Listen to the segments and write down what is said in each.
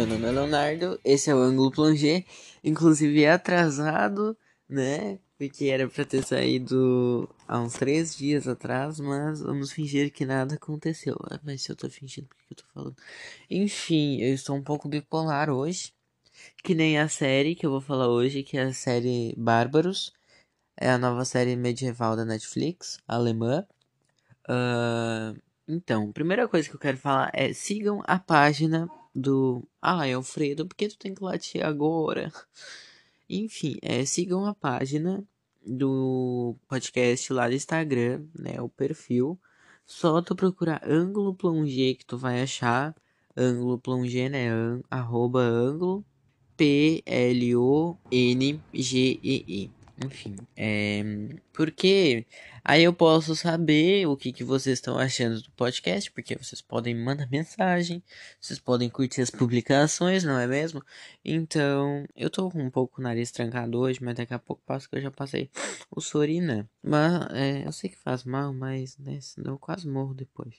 Meu nome é Leonardo, esse é o Ângulo Plongé, inclusive é atrasado, né? Porque era pra ter saído há uns três dias atrás, mas vamos fingir que nada aconteceu. Ah, mas se eu tô fingindo, por que eu tô falando? Enfim, eu estou um pouco bipolar hoje, que nem a série que eu vou falar hoje, que é a série Bárbaros, é a nova série medieval da Netflix, alemã. Uh, então, primeira coisa que eu quero falar é sigam a página do. Ai, Alfredo, por que tu tem que latir agora? Enfim, é, sigam a página do podcast lá do Instagram, né? O perfil. Só tu procurar ângulo plongé que tu vai achar. Ângulo plongé, né? An, arroba ângulo P-L-O-N-G-E-E. Enfim, é. Porque aí eu posso saber o que, que vocês estão achando do podcast, porque vocês podem mandar mensagem, vocês podem curtir as publicações, não é mesmo? Então, eu tô com um pouco o nariz trancado hoje, mas daqui a pouco passo que eu já passei o Sorina. Mas é, eu sei que faz mal, mas né, senão eu quase morro depois.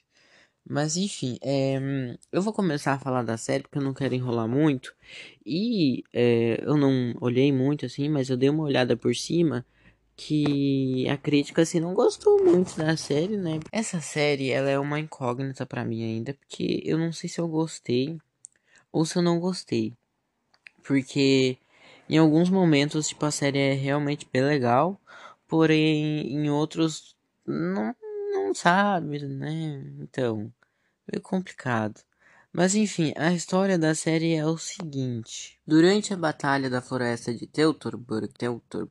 Mas enfim, é, eu vou começar a falar da série porque eu não quero enrolar muito. E é, eu não olhei muito assim, mas eu dei uma olhada por cima que a crítica assim não gostou muito da série, né? Essa série ela é uma incógnita para mim ainda, porque eu não sei se eu gostei ou se eu não gostei. Porque em alguns momentos tipo a série é realmente bem legal, porém em outros não não sabe, né? Então, é complicado. Mas enfim, a história da série é o seguinte: durante a batalha da floresta de Teutoburg, Teutor,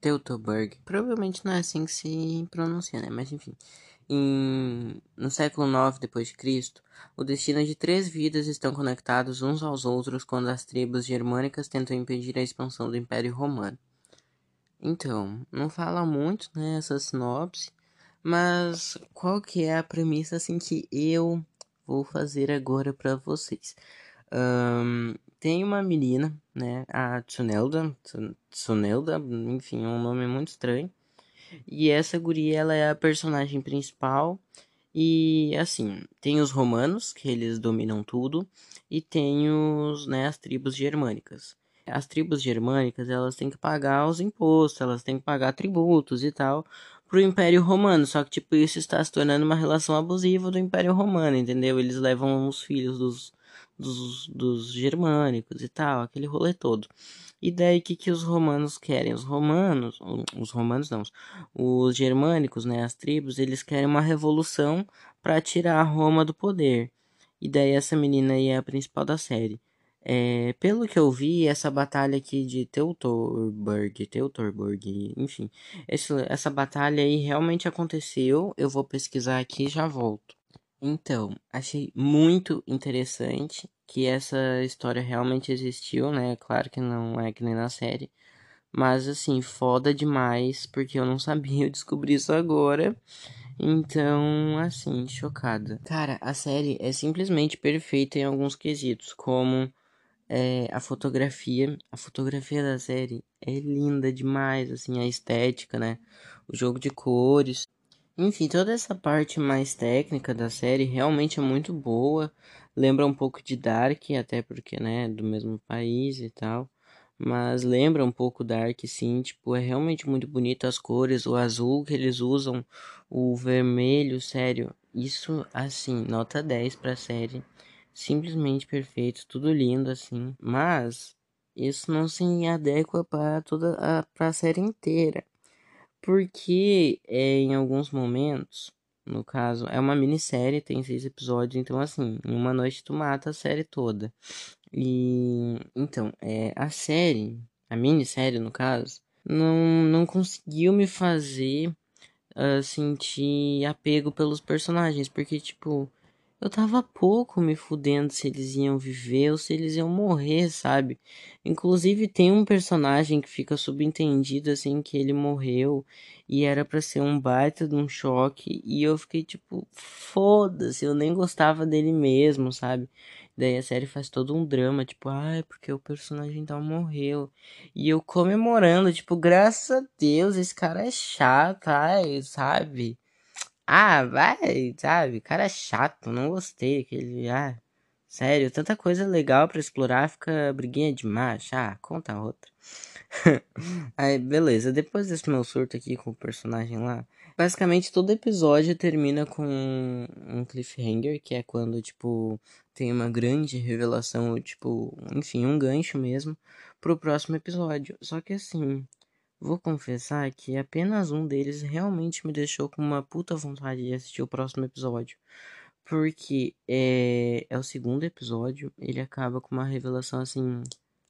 Teutoburg, provavelmente não é assim que se pronuncia, né? Mas enfim, em, no século IX depois de Cristo, o destino de três vidas estão conectados uns aos outros quando as tribos germânicas tentam impedir a expansão do Império Romano. Então, não fala muito, né, essa sinopse, mas qual que é a premissa assim que eu vou fazer agora para vocês? Um, tem uma menina, né, a Tsunelda, Tsunelda, enfim, é um nome muito estranho. E essa guria, ela é a personagem principal. E assim, tem os romanos, que eles dominam tudo, e tem os, né, as tribos germânicas. As tribos germânicas, elas têm que pagar os impostos, elas têm que pagar tributos e tal, pro Império Romano. Só que, tipo, isso está se tornando uma relação abusiva do Império Romano, entendeu? Eles levam os filhos dos, dos, dos germânicos e tal, aquele rolê todo. E daí, o que, que os romanos querem? Os romanos, os romanos não, os germânicos, né, as tribos, eles querem uma revolução para tirar Roma do poder. E daí, essa menina aí é a principal da série. É, pelo que eu vi, essa batalha aqui de Teutoburg, Teutoburg, enfim, esse, essa batalha aí realmente aconteceu. Eu vou pesquisar aqui e já volto. Então, achei muito interessante que essa história realmente existiu, né? Claro que não é que nem na série, mas assim, foda demais, porque eu não sabia, eu descobri isso agora. Então, assim, chocada. Cara, a série é simplesmente perfeita em alguns quesitos, como é, a fotografia, a fotografia da série é linda demais, assim, a estética, né? O jogo de cores. Enfim, toda essa parte mais técnica da série realmente é muito boa. Lembra um pouco de Dark, até porque, né, do mesmo país e tal. Mas lembra um pouco Dark, sim. Tipo, é realmente muito bonito as cores, o azul que eles usam, o vermelho, sério. Isso, assim, nota 10 pra série simplesmente perfeito, tudo lindo assim, mas isso não se adequa para toda a para a série inteira. Porque é, em alguns momentos, no caso, é uma minissérie, tem seis episódios, então assim, em uma noite tu mata a série toda. E então, é, a série, a minissérie no caso, não, não conseguiu me fazer uh, sentir apego pelos personagens, porque tipo, eu tava pouco me fudendo se eles iam viver ou se eles iam morrer, sabe? Inclusive tem um personagem que fica subentendido assim que ele morreu e era para ser um baita de um choque e eu fiquei tipo, foda-se, eu nem gostava dele mesmo, sabe? Daí a série faz todo um drama, tipo, ai, ah, porque o personagem tal morreu. E eu comemorando, tipo, graças a Deus, esse cara é chato, ai, sabe? Ah, vai, sabe? Cara chato, não gostei. Aquele, ah, Sério, tanta coisa legal para explorar, fica briguinha de macho. Ah, conta outra. Aí, beleza. Depois desse meu surto aqui com o personagem lá, basicamente todo episódio termina com um cliffhanger, que é quando, tipo, tem uma grande revelação, tipo, enfim, um gancho mesmo pro próximo episódio. Só que assim, vou confessar que apenas um deles realmente me deixou com uma puta vontade de assistir o próximo episódio. Porque é, é o segundo episódio, ele acaba com uma revelação assim,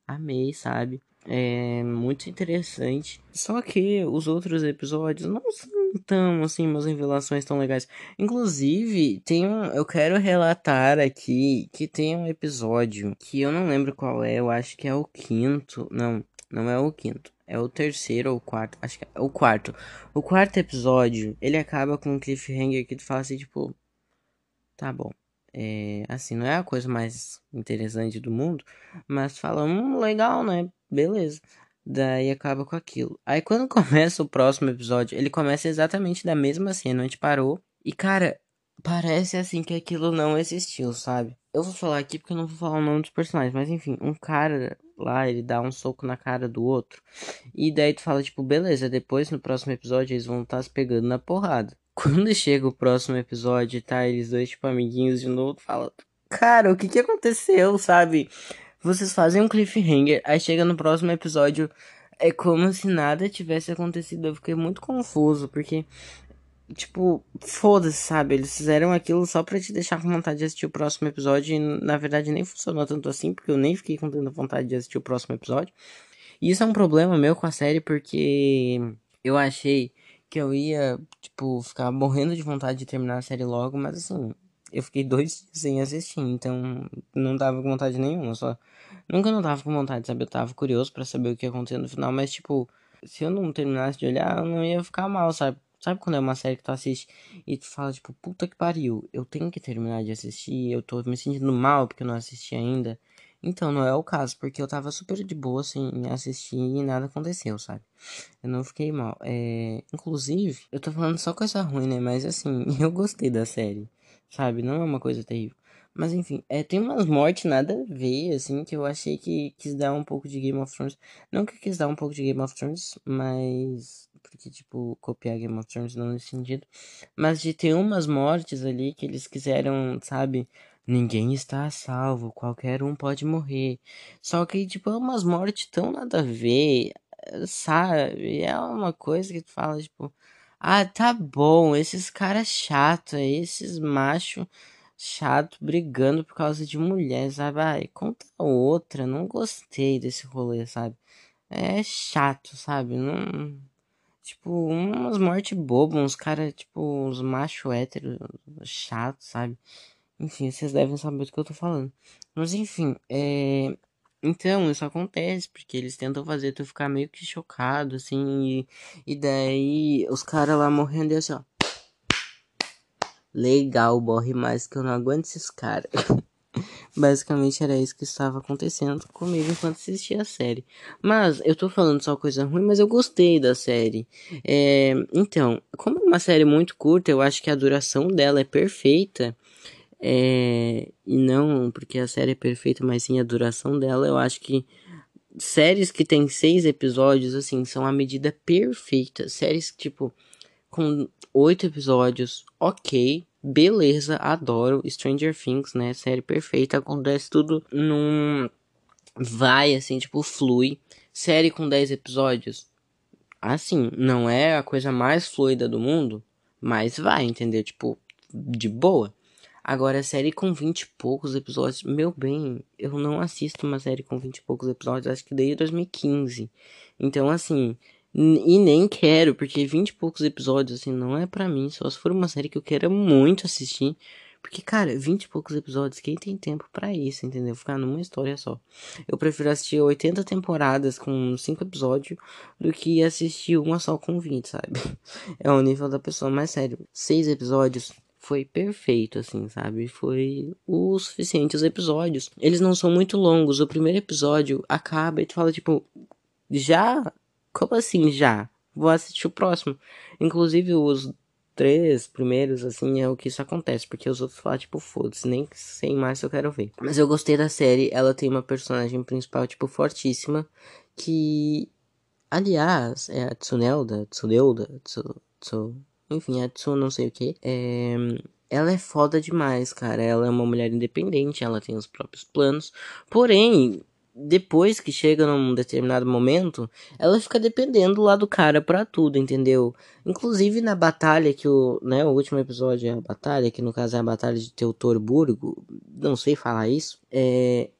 amei, sabe? É muito interessante. Só que os outros episódios não são tão assim, umas revelações tão legais. Inclusive, tem um, eu quero relatar aqui que tem um episódio que eu não lembro qual é, eu acho que é o quinto. Não, não é o quinto. É o terceiro ou quarto. Acho que é o quarto. O quarto episódio, ele acaba com um cliffhanger que tu fala assim, tipo, tá bom. É, assim, não é a coisa mais interessante do mundo, mas fala, hum, legal, né? Beleza. Daí acaba com aquilo. Aí quando começa o próximo episódio, ele começa exatamente da mesma cena, onde parou. E cara, parece assim que aquilo não existiu, sabe? Eu vou falar aqui porque eu não vou falar o nome dos personagens, mas enfim, um cara lá, ele dá um soco na cara do outro. E daí tu fala, tipo, beleza, depois no próximo episódio eles vão estar tá se pegando na porrada. Quando chega o próximo episódio tá eles dois, tipo, amiguinhos de novo, fala, cara, o que que aconteceu, sabe? Vocês fazem um cliffhanger, aí chega no próximo episódio, é como se nada tivesse acontecido. Eu fiquei muito confuso, porque, tipo, foda-se, sabe? Eles fizeram aquilo só pra te deixar com vontade de assistir o próximo episódio, e na verdade nem funcionou tanto assim, porque eu nem fiquei com tanta vontade de assistir o próximo episódio. E isso é um problema meu com a série, porque eu achei que eu ia, tipo, ficar morrendo de vontade de terminar a série logo, mas assim, eu fiquei dois dias sem assistir, então não tava com vontade nenhuma, só. Nunca não tava com vontade, sabe? Eu tava curioso para saber o que ia acontecer no final, mas tipo, se eu não terminasse de olhar, eu não ia ficar mal, sabe? Sabe quando é uma série que tu assiste e tu fala, tipo, puta que pariu, eu tenho que terminar de assistir, eu tô me sentindo mal porque eu não assisti ainda. Então, não é o caso, porque eu tava super de boa, assim, assistir e nada aconteceu, sabe? Eu não fiquei mal. É... Inclusive, eu tô falando só coisa ruim, né? Mas, assim, eu gostei da série, sabe? Não é uma coisa terrível. Mas, enfim, é, tem umas mortes nada a ver, assim, que eu achei que quis dar um pouco de Game of Thrones. Não que quis dar um pouco de Game of Thrones, mas... Porque, tipo, copiar Game of Thrones não nesse sentido. Mas de ter umas mortes ali que eles quiseram, sabe Ninguém está a salvo, qualquer um pode morrer. Só que, tipo, é umas mortes tão nada a ver, sabe? É uma coisa que tu fala, tipo, ah, tá bom, esses caras chatos, esses machos chato brigando por causa de mulher, sabe? Ai, conta outra, não gostei desse rolê, sabe? É chato, sabe? Não. Tipo, umas mortes bobas, uns caras, tipo, uns machos héteros chatos, sabe? Enfim, vocês devem saber do que eu tô falando. Mas enfim, é. Então, isso acontece, porque eles tentam fazer tu ficar meio que chocado, assim, e, e daí os caras lá morrendo e assim, ó. Legal, morre mais que eu não aguento esses caras. Basicamente era isso que estava acontecendo comigo enquanto assistia a série. Mas eu tô falando só coisa ruim, mas eu gostei da série. É, então, como é uma série muito curta, eu acho que a duração dela é perfeita. É, e não porque a série é perfeita, mas sim a duração dela. Eu acho que séries que tem seis episódios, assim, são a medida perfeita. Séries, tipo, com oito episódios, ok, beleza, adoro. Stranger Things, né? Série perfeita, acontece tudo num. Vai, assim, tipo, flui. Série com dez episódios, assim, não é a coisa mais fluida do mundo, mas vai, entendeu? Tipo, de boa. Agora, série com 20 e poucos episódios, meu bem, eu não assisto uma série com 20 e poucos episódios, acho que desde 2015. Então, assim, e nem quero, porque 20 e poucos episódios, assim, não é para mim, só se for uma série que eu queira muito assistir. Porque, cara, 20 e poucos episódios, quem tem tempo para isso, entendeu? Ficar numa história só. Eu prefiro assistir 80 temporadas com 5 episódios do que assistir uma só com 20, sabe? É o nível da pessoa, mas sério, 6 episódios foi perfeito, assim, sabe? Foi o suficiente. Os episódios, eles não são muito longos. O primeiro episódio acaba e tu fala, tipo, já? Como assim já? Vou assistir o próximo. Inclusive, os três primeiros, assim, é o que isso acontece. Porque os outros falam, tipo, foda-se, nem sei mais eu quero ver. Mas eu gostei da série, ela tem uma personagem principal, tipo, fortíssima. Que, aliás, é a Tsunelda, Tsunelda, Tsu, Tsu, enfim, a Tsu não sei o que. É, ela é foda demais, cara. Ela é uma mulher independente, ela tem os próprios planos. Porém, depois que chega num determinado momento, ela fica dependendo lá do cara para tudo, entendeu? Inclusive na batalha que o, né, o último episódio é a batalha, que no caso é a batalha de Teutorburgo, não sei falar isso, é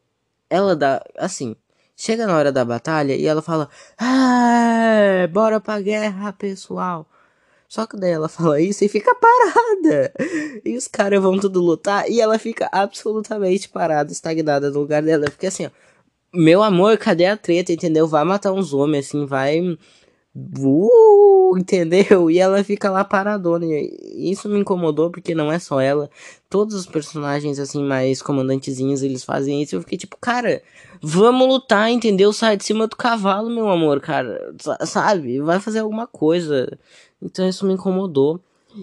ela dá, assim, chega na hora da batalha e ela fala: "Ah, bora pra guerra, pessoal". Só que daí ela fala isso e fica parada. E os caras vão tudo lutar e ela fica absolutamente parada, estagnada no lugar dela, porque assim, ó, meu amor, cadê a treta, entendeu? Vai matar uns homens, assim, vai. Uh, entendeu? E ela fica lá paradona. Isso me incomodou porque não é só ela. Todos os personagens, assim, mais comandantezinhos, eles fazem isso. Eu fiquei tipo, cara, vamos lutar, entendeu? Sai de cima do cavalo, meu amor, cara. Sabe? Vai fazer alguma coisa. Então isso me incomodou.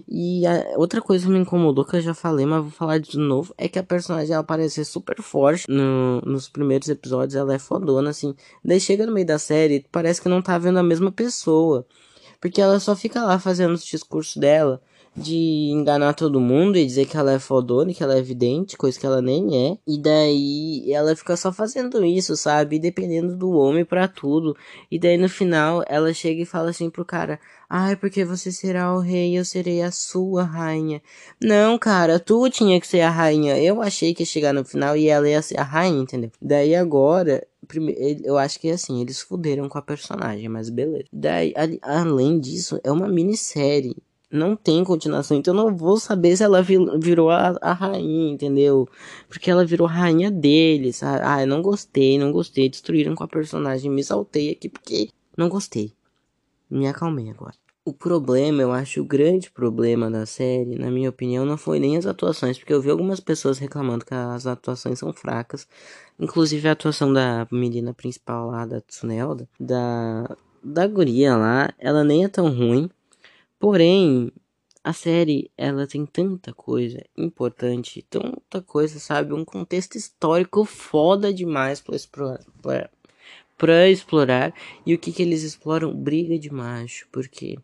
E outra coisa que me incomodou, que eu já falei, mas vou falar de novo, é que a personagem ela super forte no, nos primeiros episódios, ela é fodona, assim. Daí chega no meio da série, parece que não tá vendo a mesma pessoa. Porque ela só fica lá fazendo os discursos dela de enganar todo mundo e dizer que ela é fodona, que ela é evidente, coisa que ela nem é. E daí ela fica só fazendo isso, sabe? Dependendo do homem para tudo. E daí no final ela chega e fala assim pro cara: Ai, porque você será o rei, eu serei a sua rainha. Não, cara, tu tinha que ser a rainha. Eu achei que ia chegar no final e ela ia ser a rainha, entendeu? Daí agora, eu acho que assim, eles fuderam com a personagem, mas beleza. Daí, além disso, é uma minissérie não tem continuação, então eu não vou saber se ela virou a, a rainha, entendeu? Porque ela virou a rainha deles. Ah, eu não gostei, não gostei. Destruíram com a personagem. Me saltei aqui porque não gostei. Me acalmei agora. O problema, eu acho, o grande problema da série, na minha opinião, não foi nem as atuações, porque eu vi algumas pessoas reclamando que as atuações são fracas. Inclusive a atuação da menina principal lá, da Tsunelda, da, da guria lá, ela nem é tão ruim. Porém, a série, ela tem tanta coisa importante, tanta coisa, sabe? Um contexto histórico foda demais pra explorar. Pra, explorar. E o que que eles exploram? Briga de macho. Porque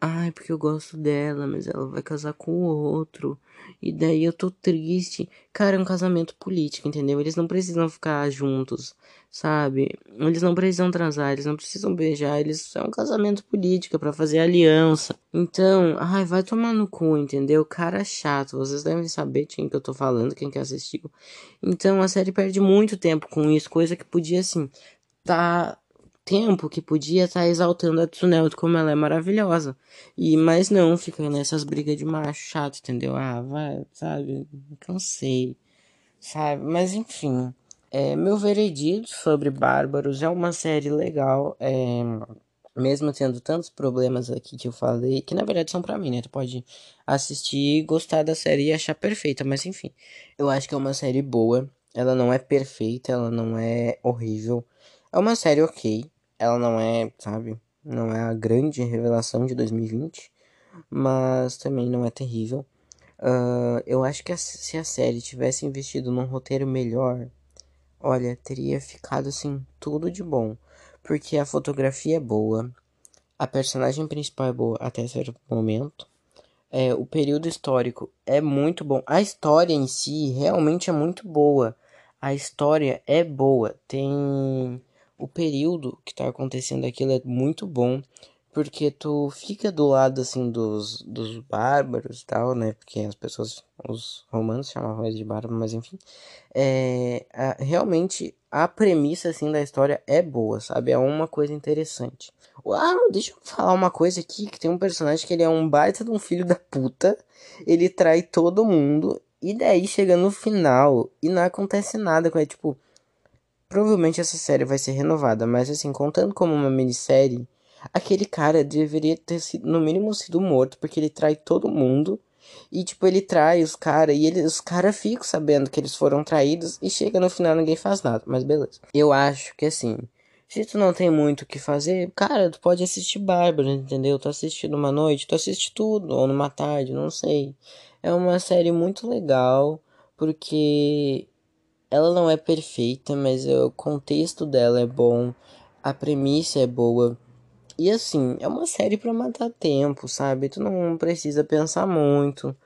Ai, porque eu gosto dela, mas ela vai casar com o outro. E daí eu tô triste. Cara, é um casamento político, entendeu? Eles não precisam ficar juntos, sabe? Eles não precisam transar, eles não precisam beijar. Eles é um casamento político para fazer aliança. Então, ai, vai tomar no cu, entendeu? Cara chato. Vocês devem saber de quem que eu tô falando, quem que assistiu. Então a série perde muito tempo com isso, coisa que podia assim tá tempo que podia estar tá exaltando a Tsuneo como ela é maravilhosa. E mas não, fica nessas brigas de macho chato, entendeu? Ah, vai, sabe? Cansei. Sabe? Mas enfim, é, meu veredito sobre Bárbaros é uma série legal, é, mesmo tendo tantos problemas aqui que eu falei, que na verdade são para mim, né? Tu pode assistir, gostar da série e achar perfeita, mas enfim, eu acho que é uma série boa. Ela não é perfeita, ela não é horrível. É uma série ok, ela não é, sabe, não é a grande revelação de 2020, mas também não é terrível. Uh, eu acho que a, se a série tivesse investido num roteiro melhor, olha, teria ficado assim tudo de bom, porque a fotografia é boa, a personagem principal é boa até certo momento. É, o período histórico é muito bom. A história em si realmente é muito boa. A história é boa. Tem o período que tá acontecendo aquilo é muito bom, porque tu fica do lado assim dos, dos bárbaros e tal, né? Porque as pessoas, os romanos chamavam eles de bárbaros, mas enfim. É, a, realmente a premissa assim da história é boa, sabe? É uma coisa interessante. Ah, deixa eu falar uma coisa aqui, que tem um personagem que ele é um baita de um filho da puta. Ele trai todo mundo. E daí chega no final e não acontece nada com ele, tipo, Provavelmente essa série vai ser renovada, mas assim, contando como uma minissérie, aquele cara deveria ter sido, no mínimo sido morto, porque ele trai todo mundo. E tipo, ele trai os caras, e eles, os caras ficam sabendo que eles foram traídos, e chega no final ninguém faz nada, mas beleza. Eu acho que assim, Se tu não tem muito o que fazer, cara, tu pode assistir Bárbara, entendeu? Tu assiste numa noite, tu assiste tudo, ou numa tarde, não sei. É uma série muito legal, porque ela não é perfeita, mas o contexto dela é bom, a premissa é boa. E assim, é uma série para matar tempo, sabe? Tu não precisa pensar muito.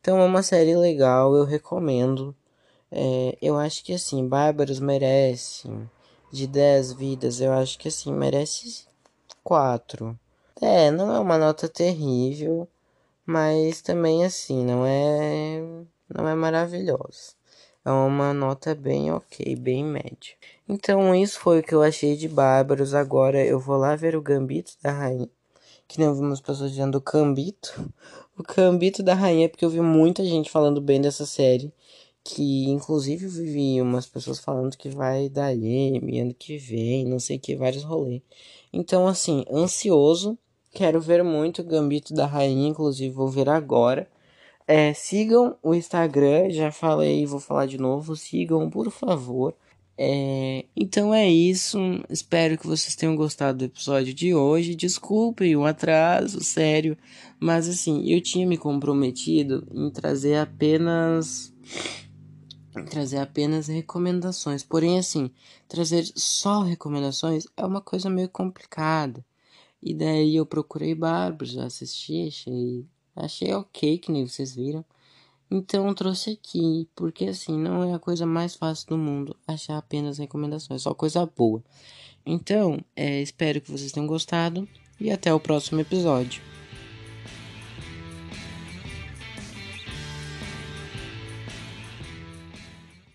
Então é uma série legal, eu recomendo. É, eu acho que assim, Bárbaros merece de 10 vidas, eu acho que assim, merece 4. É, não é uma nota terrível, mas também assim, não é não é maravilhosa. É uma nota bem ok, bem média. Então isso foi o que eu achei de Bárbaros. Agora eu vou lá ver o Gambito da Rainha. Que nem vimos pessoas dizendo o Cambito. O Cambito da Rainha, porque eu vi muita gente falando bem dessa série que inclusive eu vi umas pessoas falando que vai dar M ano que vem, não sei que, vários rolês. Então, assim, ansioso, quero ver muito o Gambito da Rainha, inclusive vou ver agora. É, sigam o Instagram, já falei, vou falar de novo, sigam, por favor. É, então é isso, espero que vocês tenham gostado do episódio de hoje. Desculpem o atraso, sério, mas assim, eu tinha me comprometido em trazer apenas trazer apenas recomendações. Porém, assim, trazer só recomendações é uma coisa meio complicada. E daí eu procurei Bárbaros, assisti, achei, achei ok, que nem vocês viram. Então trouxe aqui, porque assim, não é a coisa mais fácil do mundo achar apenas recomendações, só coisa boa. Então, é, espero que vocês tenham gostado e até o próximo episódio.